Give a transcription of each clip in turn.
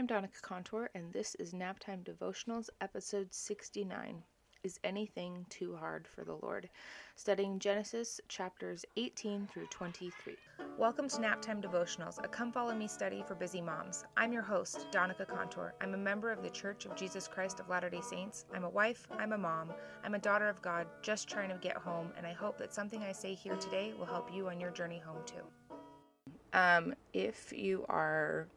I'm Donica Contour, and this is Naptime Devotionals, episode 69. Is anything too hard for the Lord? Studying Genesis chapters 18 through 23. Welcome to Naptime Devotionals, a come follow me study for busy moms. I'm your host, Donica Contour. I'm a member of the Church of Jesus Christ of Latter day Saints. I'm a wife, I'm a mom, I'm a daughter of God, just trying to get home, and I hope that something I say here today will help you on your journey home too. Um, if you are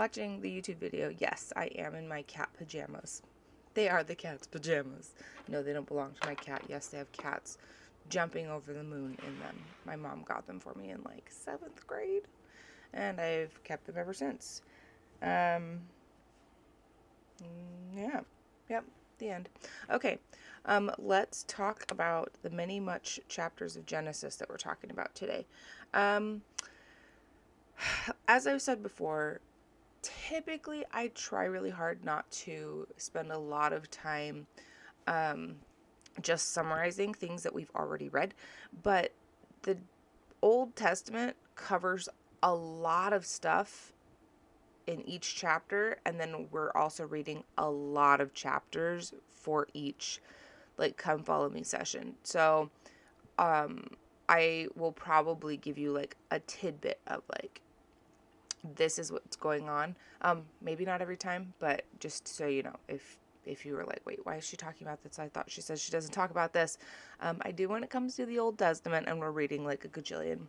watching the YouTube video, yes, I am in my cat pajamas. They are the cat's pajamas. No, they don't belong to my cat. Yes, they have cats jumping over the moon in them. My mom got them for me in like seventh grade, and I've kept them ever since. Um, mm, yeah, yep, the end. Okay, um, let's talk about the many much chapters of Genesis that we're talking about today. Um, as I've said before, typically I try really hard not to spend a lot of time um, just summarizing things that we've already read, but the Old Testament covers a lot of stuff in each chapter, and then we're also reading a lot of chapters for each like come follow me session. So um I will probably give you like a tidbit of like this is what's going on. Um, maybe not every time, but just so you know, if if you were like, wait, why is she talking about this? I thought she says she doesn't talk about this. Um, I do when it comes to the Old Testament, and we're reading like a gajillion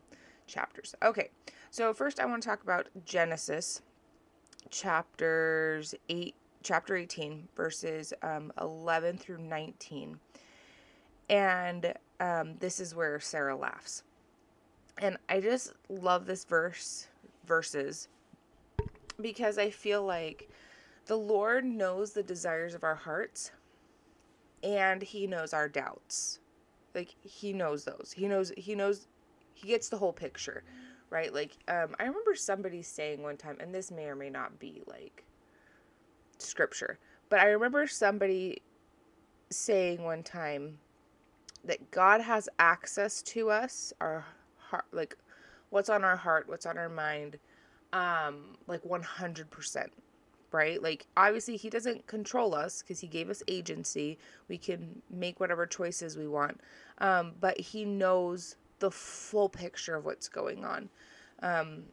chapters. Okay, so first I want to talk about Genesis chapters eight, chapter eighteen, verses um, eleven through nineteen, and um, this is where Sarah laughs, and I just love this verse verses because I feel like the Lord knows the desires of our hearts and he knows our doubts. Like he knows those. He knows he knows he gets the whole picture, right? Like um I remember somebody saying one time and this may or may not be like scripture, but I remember somebody saying one time that God has access to us, our heart like what's on our heart, what's on our mind, um, like 100%, right? Like, obviously, he doesn't control us because he gave us agency. We can make whatever choices we want, um, but he knows the full picture of what's going on. Um,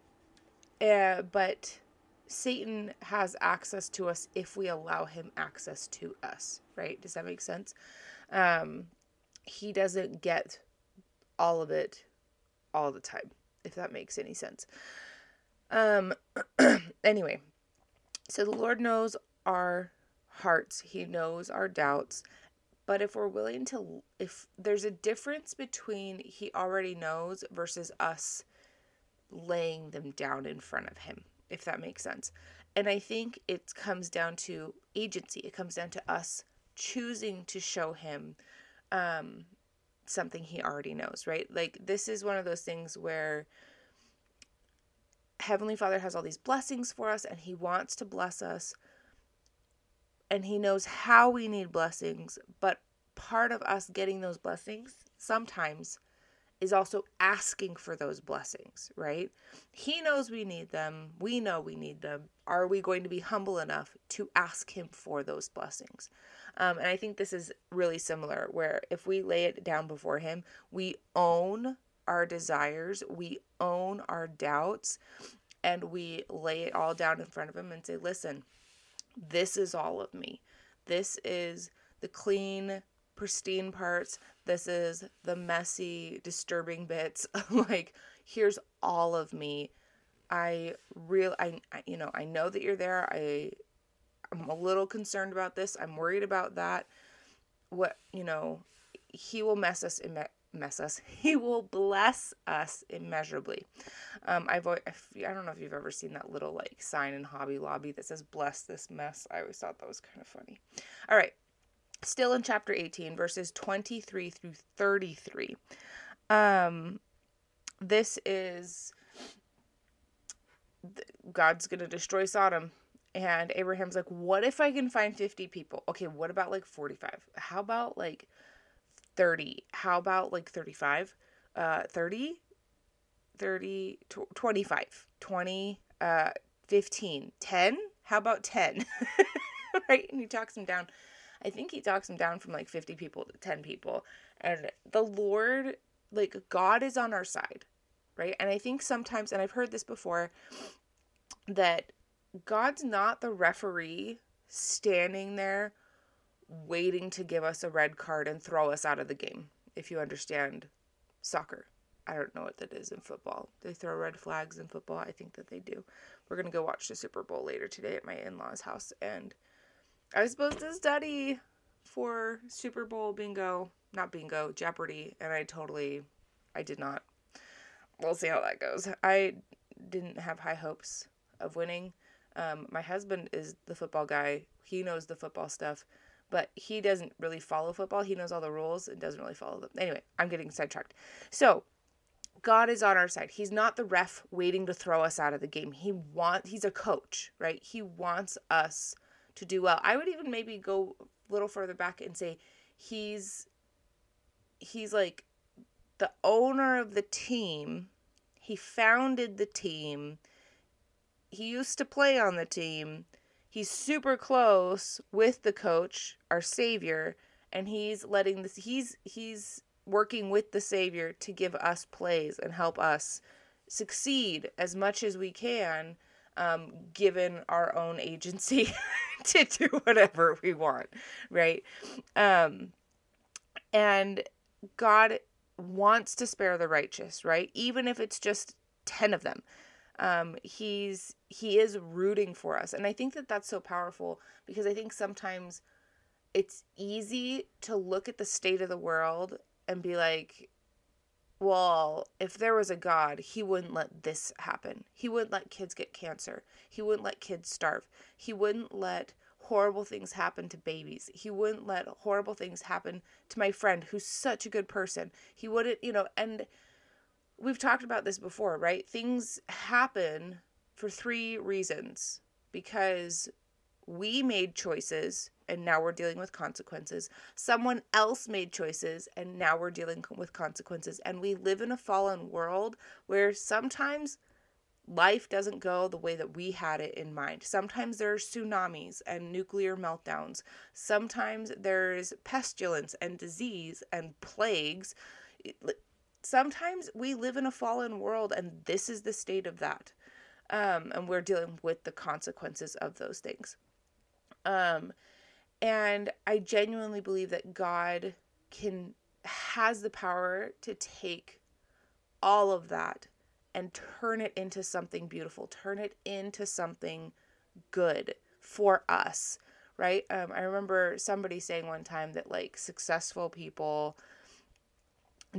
uh, but Satan has access to us if we allow him access to us, right? Does that make sense? Um, he doesn't get all of it all the time if that makes any sense. Um anyway, so the Lord knows our hearts, he knows our doubts, but if we're willing to if there's a difference between he already knows versus us laying them down in front of him, if that makes sense. And I think it comes down to agency. It comes down to us choosing to show him um something he already knows, right? Like this is one of those things where Heavenly Father has all these blessings for us and he wants to bless us and he knows how we need blessings, but part of us getting those blessings sometimes is also asking for those blessings, right? He knows we need them. We know we need them. Are we going to be humble enough to ask Him for those blessings? Um, and I think this is really similar, where if we lay it down before Him, we own our desires, we own our doubts, and we lay it all down in front of Him and say, Listen, this is all of me. This is the clean, pristine parts. This is the messy, disturbing bits. like, here's all of me. I real I, I you know, I know that you're there. I I'm a little concerned about this. I'm worried about that. What, you know, he will mess us Im- mess us. He will bless us immeasurably. Um, I've I don't know if you've ever seen that little like sign in Hobby Lobby that says "Bless this mess." I always thought that was kind of funny. All right, still in chapter 18, verses 23 through 33. Um, this is God's going to destroy Sodom. And Abraham's like, what if I can find 50 people? Okay, what about like 45? How about like 30? How about like 35? Uh, 30? 30, 25. 20, uh, 15, 10? How about 10? right? And he talks them down. I think he talks them down from like 50 people to 10 people. And the Lord, like, God is on our side, right? And I think sometimes, and I've heard this before, that God's not the referee standing there waiting to give us a red card and throw us out of the game, if you understand soccer. I don't know what that is in football. They throw red flags in football. I think that they do. We're going to go watch the Super Bowl later today at my in law's house. And I was supposed to study for Super Bowl bingo, not bingo, Jeopardy. And I totally, I did not. We'll see how that goes. I didn't have high hopes of winning. Um, my husband is the football guy. He knows the football stuff, but he doesn't really follow football. He knows all the rules and doesn't really follow them. Anyway, I'm getting sidetracked. So, God is on our side. He's not the ref waiting to throw us out of the game. He want he's a coach, right? He wants us to do well. I would even maybe go a little further back and say he's he's like the owner of the team. He founded the team he used to play on the team. He's super close with the coach, our savior, and he's letting this he's he's working with the savior to give us plays and help us succeed as much as we can um, given our own agency to do whatever we want right? Um, and god wants to spare the righteous right? Even if it's just 10 of them. Um, he's he is rooting for us. And i think that that's so powerful because i think sometimes it's easy to look at the state of the world and be like well if there was a god he wouldn't let this happen. He wouldn't let kids get cancer. He wouldn't let kids starve. He wouldn't let horrible things happen to babies. He wouldn't let horrible things happen to my friend who's such a good person. He wouldn't you know and we've talked about this before, right? Things happen for three reasons because we made choices and now we're dealing with consequences. Someone else made choices and now we're dealing with consequences. And we live in a fallen world where sometimes life doesn't go the way that we had it in mind. Sometimes there's tsunamis and nuclear meltdowns. Sometimes there's pestilence and disease and plagues sometimes we live in a fallen world and this is the state of that um, and we're dealing with the consequences of those things um, and i genuinely believe that god can has the power to take all of that and turn it into something beautiful turn it into something good for us right? Um, i remember somebody saying one time that like successful people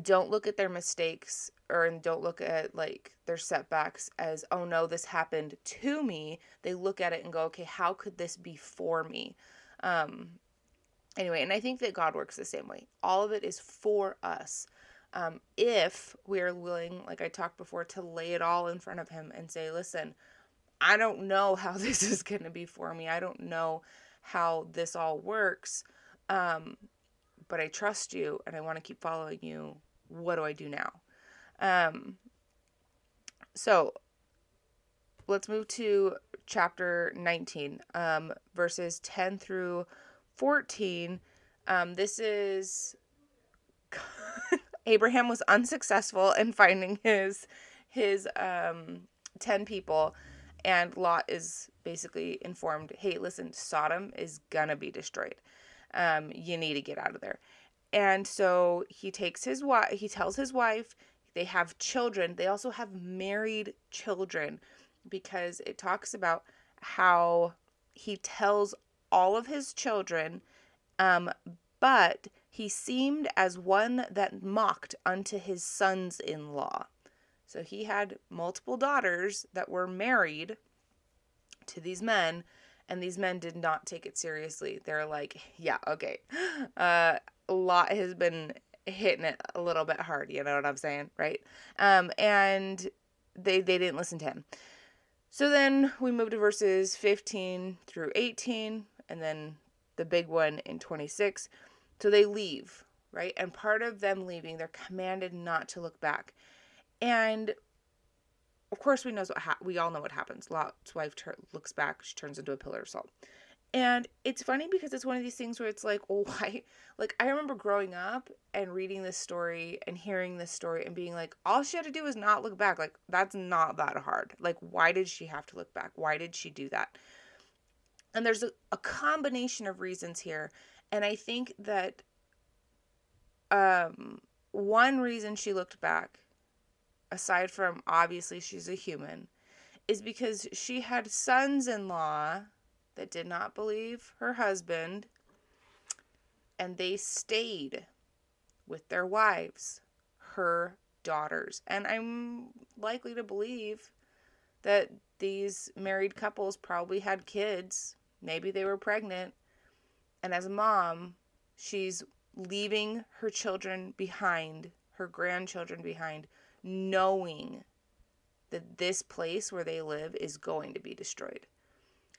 don't look at their mistakes or and don't look at like their setbacks as oh no this happened to me. They look at it and go okay how could this be for me um anyway and i think that god works the same way all of it is for us um if we're willing like i talked before to lay it all in front of him and say listen i don't know how this is going to be for me i don't know how this all works um but I trust you and I want to keep following you. What do I do now? Um, so let's move to chapter 19, um, verses 10 through 14. Um, this is Abraham was unsuccessful in finding his his um, 10 people and Lot is basically informed, "Hey, listen, Sodom is gonna be destroyed." um, you need to get out of there. And so he takes his wife, he tells his wife, they have children. They also have married children because it talks about how he tells all of his children, um, but he seemed as one that mocked unto his sons in law. So he had multiple daughters that were married to these men, and these men did not take it seriously. They're like, yeah, okay. Uh, Lot has been hitting it a little bit hard, you know what I'm saying, right? Um, and they they didn't listen to him. So then we move to verses 15 through 18, and then the big one in 26. So they leave, right? And part of them leaving, they're commanded not to look back. And of course, we knows what ha- we all know what happens. Lot's wife tur- looks back; she turns into a pillar of salt. And it's funny because it's one of these things where it's like, well, why? Like, I remember growing up and reading this story and hearing this story and being like, all she had to do was not look back. Like, that's not that hard. Like, why did she have to look back? Why did she do that? And there's a, a combination of reasons here. And I think that um, one reason she looked back, aside from obviously she's a human, is because she had sons in law that did not believe her husband, and they stayed with their wives, her daughters. And I'm likely to believe that these married couples probably had kids. Maybe they were pregnant. And as a mom, she's leaving her children behind, her grandchildren behind, knowing that this place where they live is going to be destroyed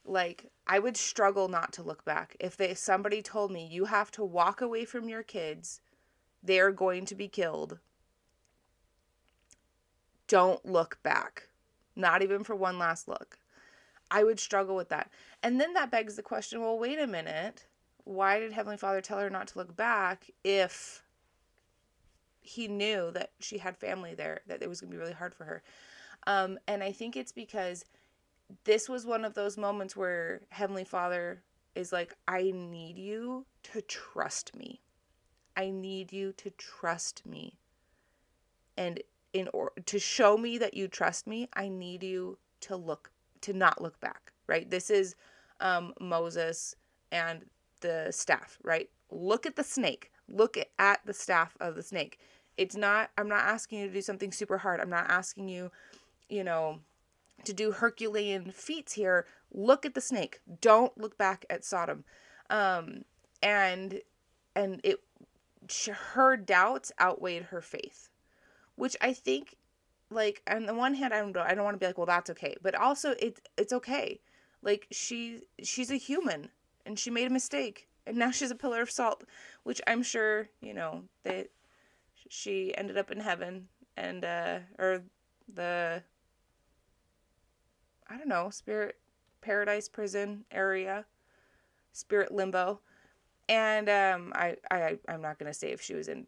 like I would struggle not to look back. If they somebody told me you have to walk away from your kids, they're going to be killed. Don't look back. Not even for one last look. I would struggle with that. And then that begs the question, well, wait a minute. Why did Heavenly Father tell her not to look back if he knew that she had family there, that it was going to be really hard for her? Um, and I think it's because this was one of those moments where Heavenly Father is like, I need you to trust me. I need you to trust me. And in order to show me that you trust me, I need you to look to not look back, right? This is um, Moses and the staff, right? Look at the snake. Look at the staff of the snake. It's not, I'm not asking you to do something super hard. I'm not asking you, you know, to do Herculean feats here, look at the snake. Don't look back at Sodom. Um, and and it her doubts outweighed her faith, which I think, like on the one hand, I don't I don't want to be like, well, that's okay, but also it's it's okay. Like she she's a human and she made a mistake and now she's a pillar of salt, which I'm sure you know that she ended up in heaven and uh or the I don't know, spirit paradise prison area, spirit limbo. And um, I, I, I'm not going to say if she was in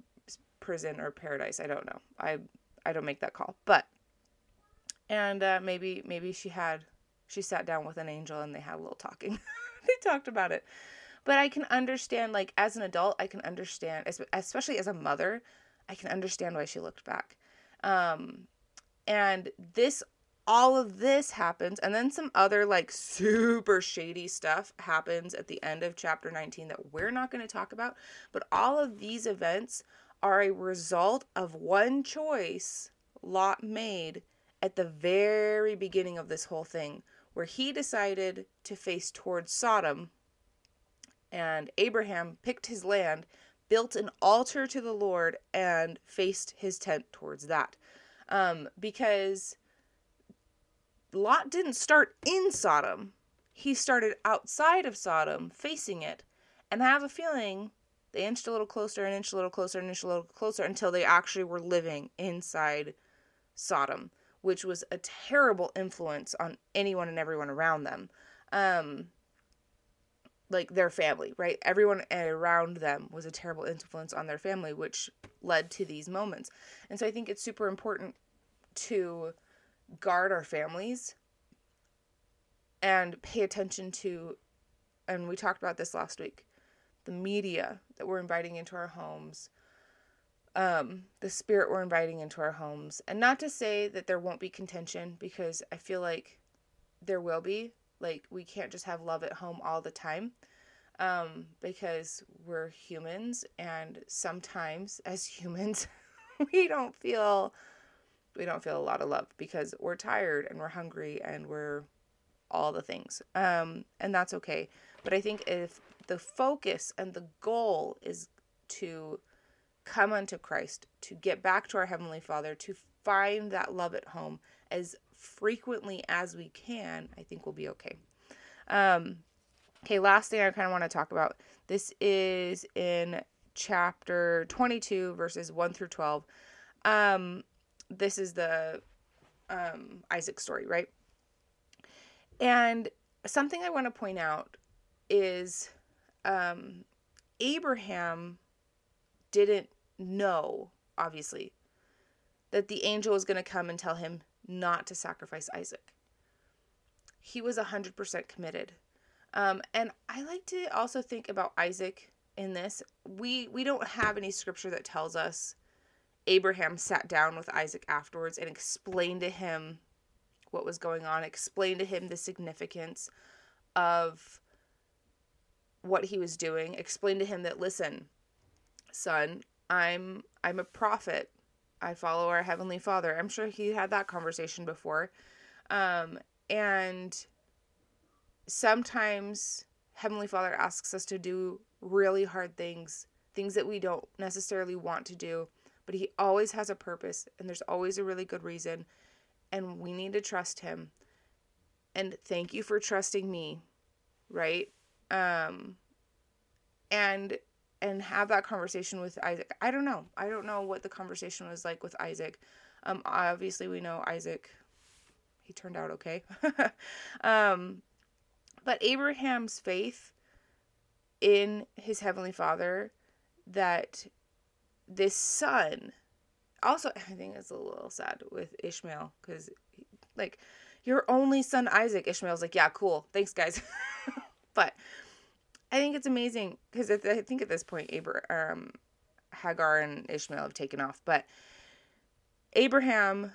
prison or paradise. I don't know. I, I don't make that call. But, and uh, maybe, maybe she had, she sat down with an angel and they had a little talking. they talked about it. But I can understand, like, as an adult, I can understand, especially as a mother, I can understand why she looked back. Um, and this all of this happens and then some other like super shady stuff happens at the end of chapter 19 that we're not going to talk about but all of these events are a result of one choice lot made at the very beginning of this whole thing where he decided to face towards sodom and abraham picked his land built an altar to the lord and faced his tent towards that. Um, because Lot didn't start in Sodom. He started outside of Sodom, facing it. And I have a feeling they inched a little closer an inch a little closer and inch a little closer until they actually were living inside Sodom, which was a terrible influence on anyone and everyone around them. Um, like their family, right? Everyone around them was a terrible influence on their family, which led to these moments. And so I think it's super important to guard our families and pay attention to and we talked about this last week the media that we're inviting into our homes um, the spirit we're inviting into our homes. And not to say that there won't be contention because i feel like there will be. Like we can't just have love at home all the time um, because we're humans. And sometimes as humans we don't feel we don't feel a lot of love because we're tired and we're hungry and we're all the things. Um, and that's okay. But I think if the focus and the goal is to come unto Christ, to get back to our Heavenly Father, to find that love at home as frequently as we can, I think we'll be okay. Um, okay, last thing I kind of want to talk about this is in chapter 22, verses 1 through 12. Um, this is the um, Isaac's story, right? And something I want to point out is um, Abraham didn't know, obviously, that the angel was going to come and tell him not to sacrifice Isaac. He was 100% committed. Um, and I like to also think about Isaac in this. We we don't have any scripture that tells us Abraham sat down with Isaac afterwards and explained to him what was going on, explained to him the significance of what he was doing, explained to him that listen, son, I'm I'm a prophet. I follow our heavenly Father. I'm sure he had that conversation before. Um, and sometimes heavenly Father asks us to do really hard things, things that we don't necessarily want to do, but he always has a purpose and there's always a really good reason and we need to trust him. And thank you for trusting me, right? Um and and have that conversation with Isaac. I don't know. I don't know what the conversation was like with Isaac. Um obviously we know Isaac he turned out okay. um but Abraham's faith in his heavenly father that this son also i think it's a little sad with ishmael because like your only son isaac. Ishmael's like yeah cool. Thanks guys. But i think it's amazing because i think at this point Abra- um, hagar and ishmael have taken off. But abraham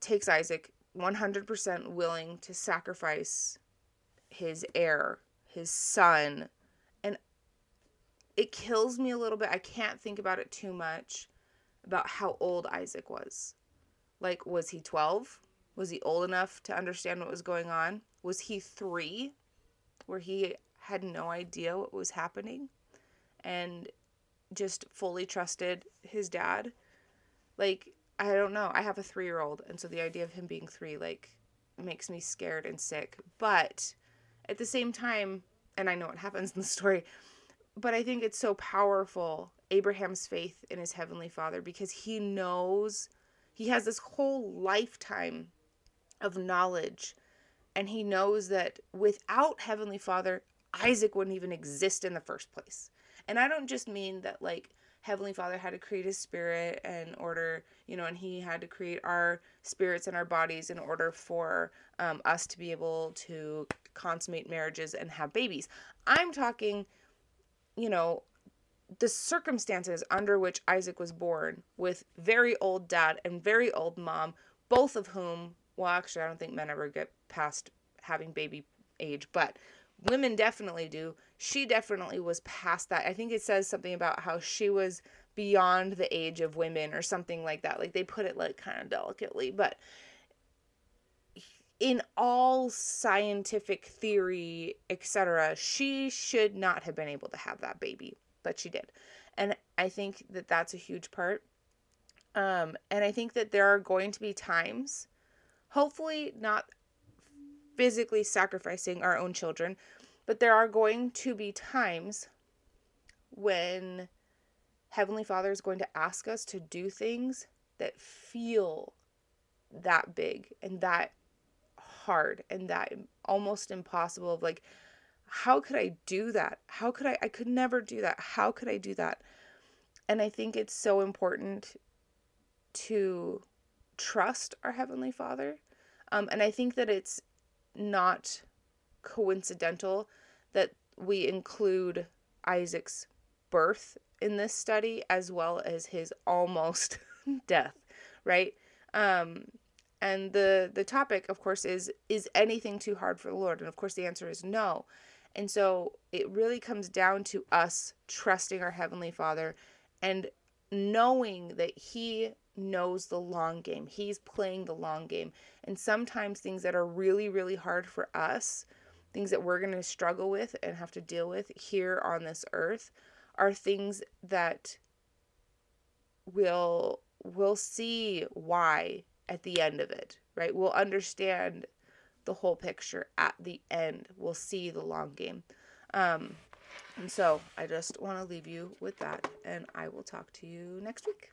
takes isaac 100% willing to sacrifice his heir his son it kills me a little bit. I can't think about it too much about how old Isaac was. Like, was he 12? Was he old enough to understand what was going on? Was he three, where he had no idea what was happening and just fully trusted his dad? Like, I don't know. I have a three year old, and so the idea of him being three, like, makes me scared and sick. But at the same time, and I know what happens in the story, but I think it's so powerful Abraham's faith in his heavenly father because he knows he has this whole lifetime of knowledge and he knows that without heavenly father Isaac wouldn't even exist in the first place. And I don't just mean that like heavenly father had to create his spirit in order you know and he had to create our spirits and our bodies in order for um, us to be able to consummate marriages and have babies i'm talking you know, the circumstances under which Isaac was born with very old dad and very old mom, both of whom, well, actually, I don't think men ever get past having baby age, but women definitely do. She definitely was past that. I think it says something about how she was beyond the age of women or something like that. Like they put it like kind of delicately, but in all scientific theory, etc., she should not have been able to have that baby, but she did. And I think that that's a huge part. Um, and I think that there are going to be times, hopefully not physically sacrificing our own children, but there are going to be times when Heavenly Father is going to ask us to do things that feel that big and that hard and that almost impossible of like how could I do that? How could I I could never do that. How could I do that? And I think it's so important to trust our heavenly Father. Um, and I think that it's not coincidental that we include Isaac's birth in this study as well as his almost death, right? Um, and the the topic of course is is anything too hard for the lord? And of course the answer is no. And so it really comes down to us trusting our heavenly father and knowing that he knows the long game. He's playing the long game. And sometimes things that are really really hard for us things that we're going to struggle with and have to deal with here on this earth are things that will will see why at the end of it, right? We'll understand the whole picture at the end. We'll see the long game. Um, and so I just want to leave you with that, and I will talk to you next week.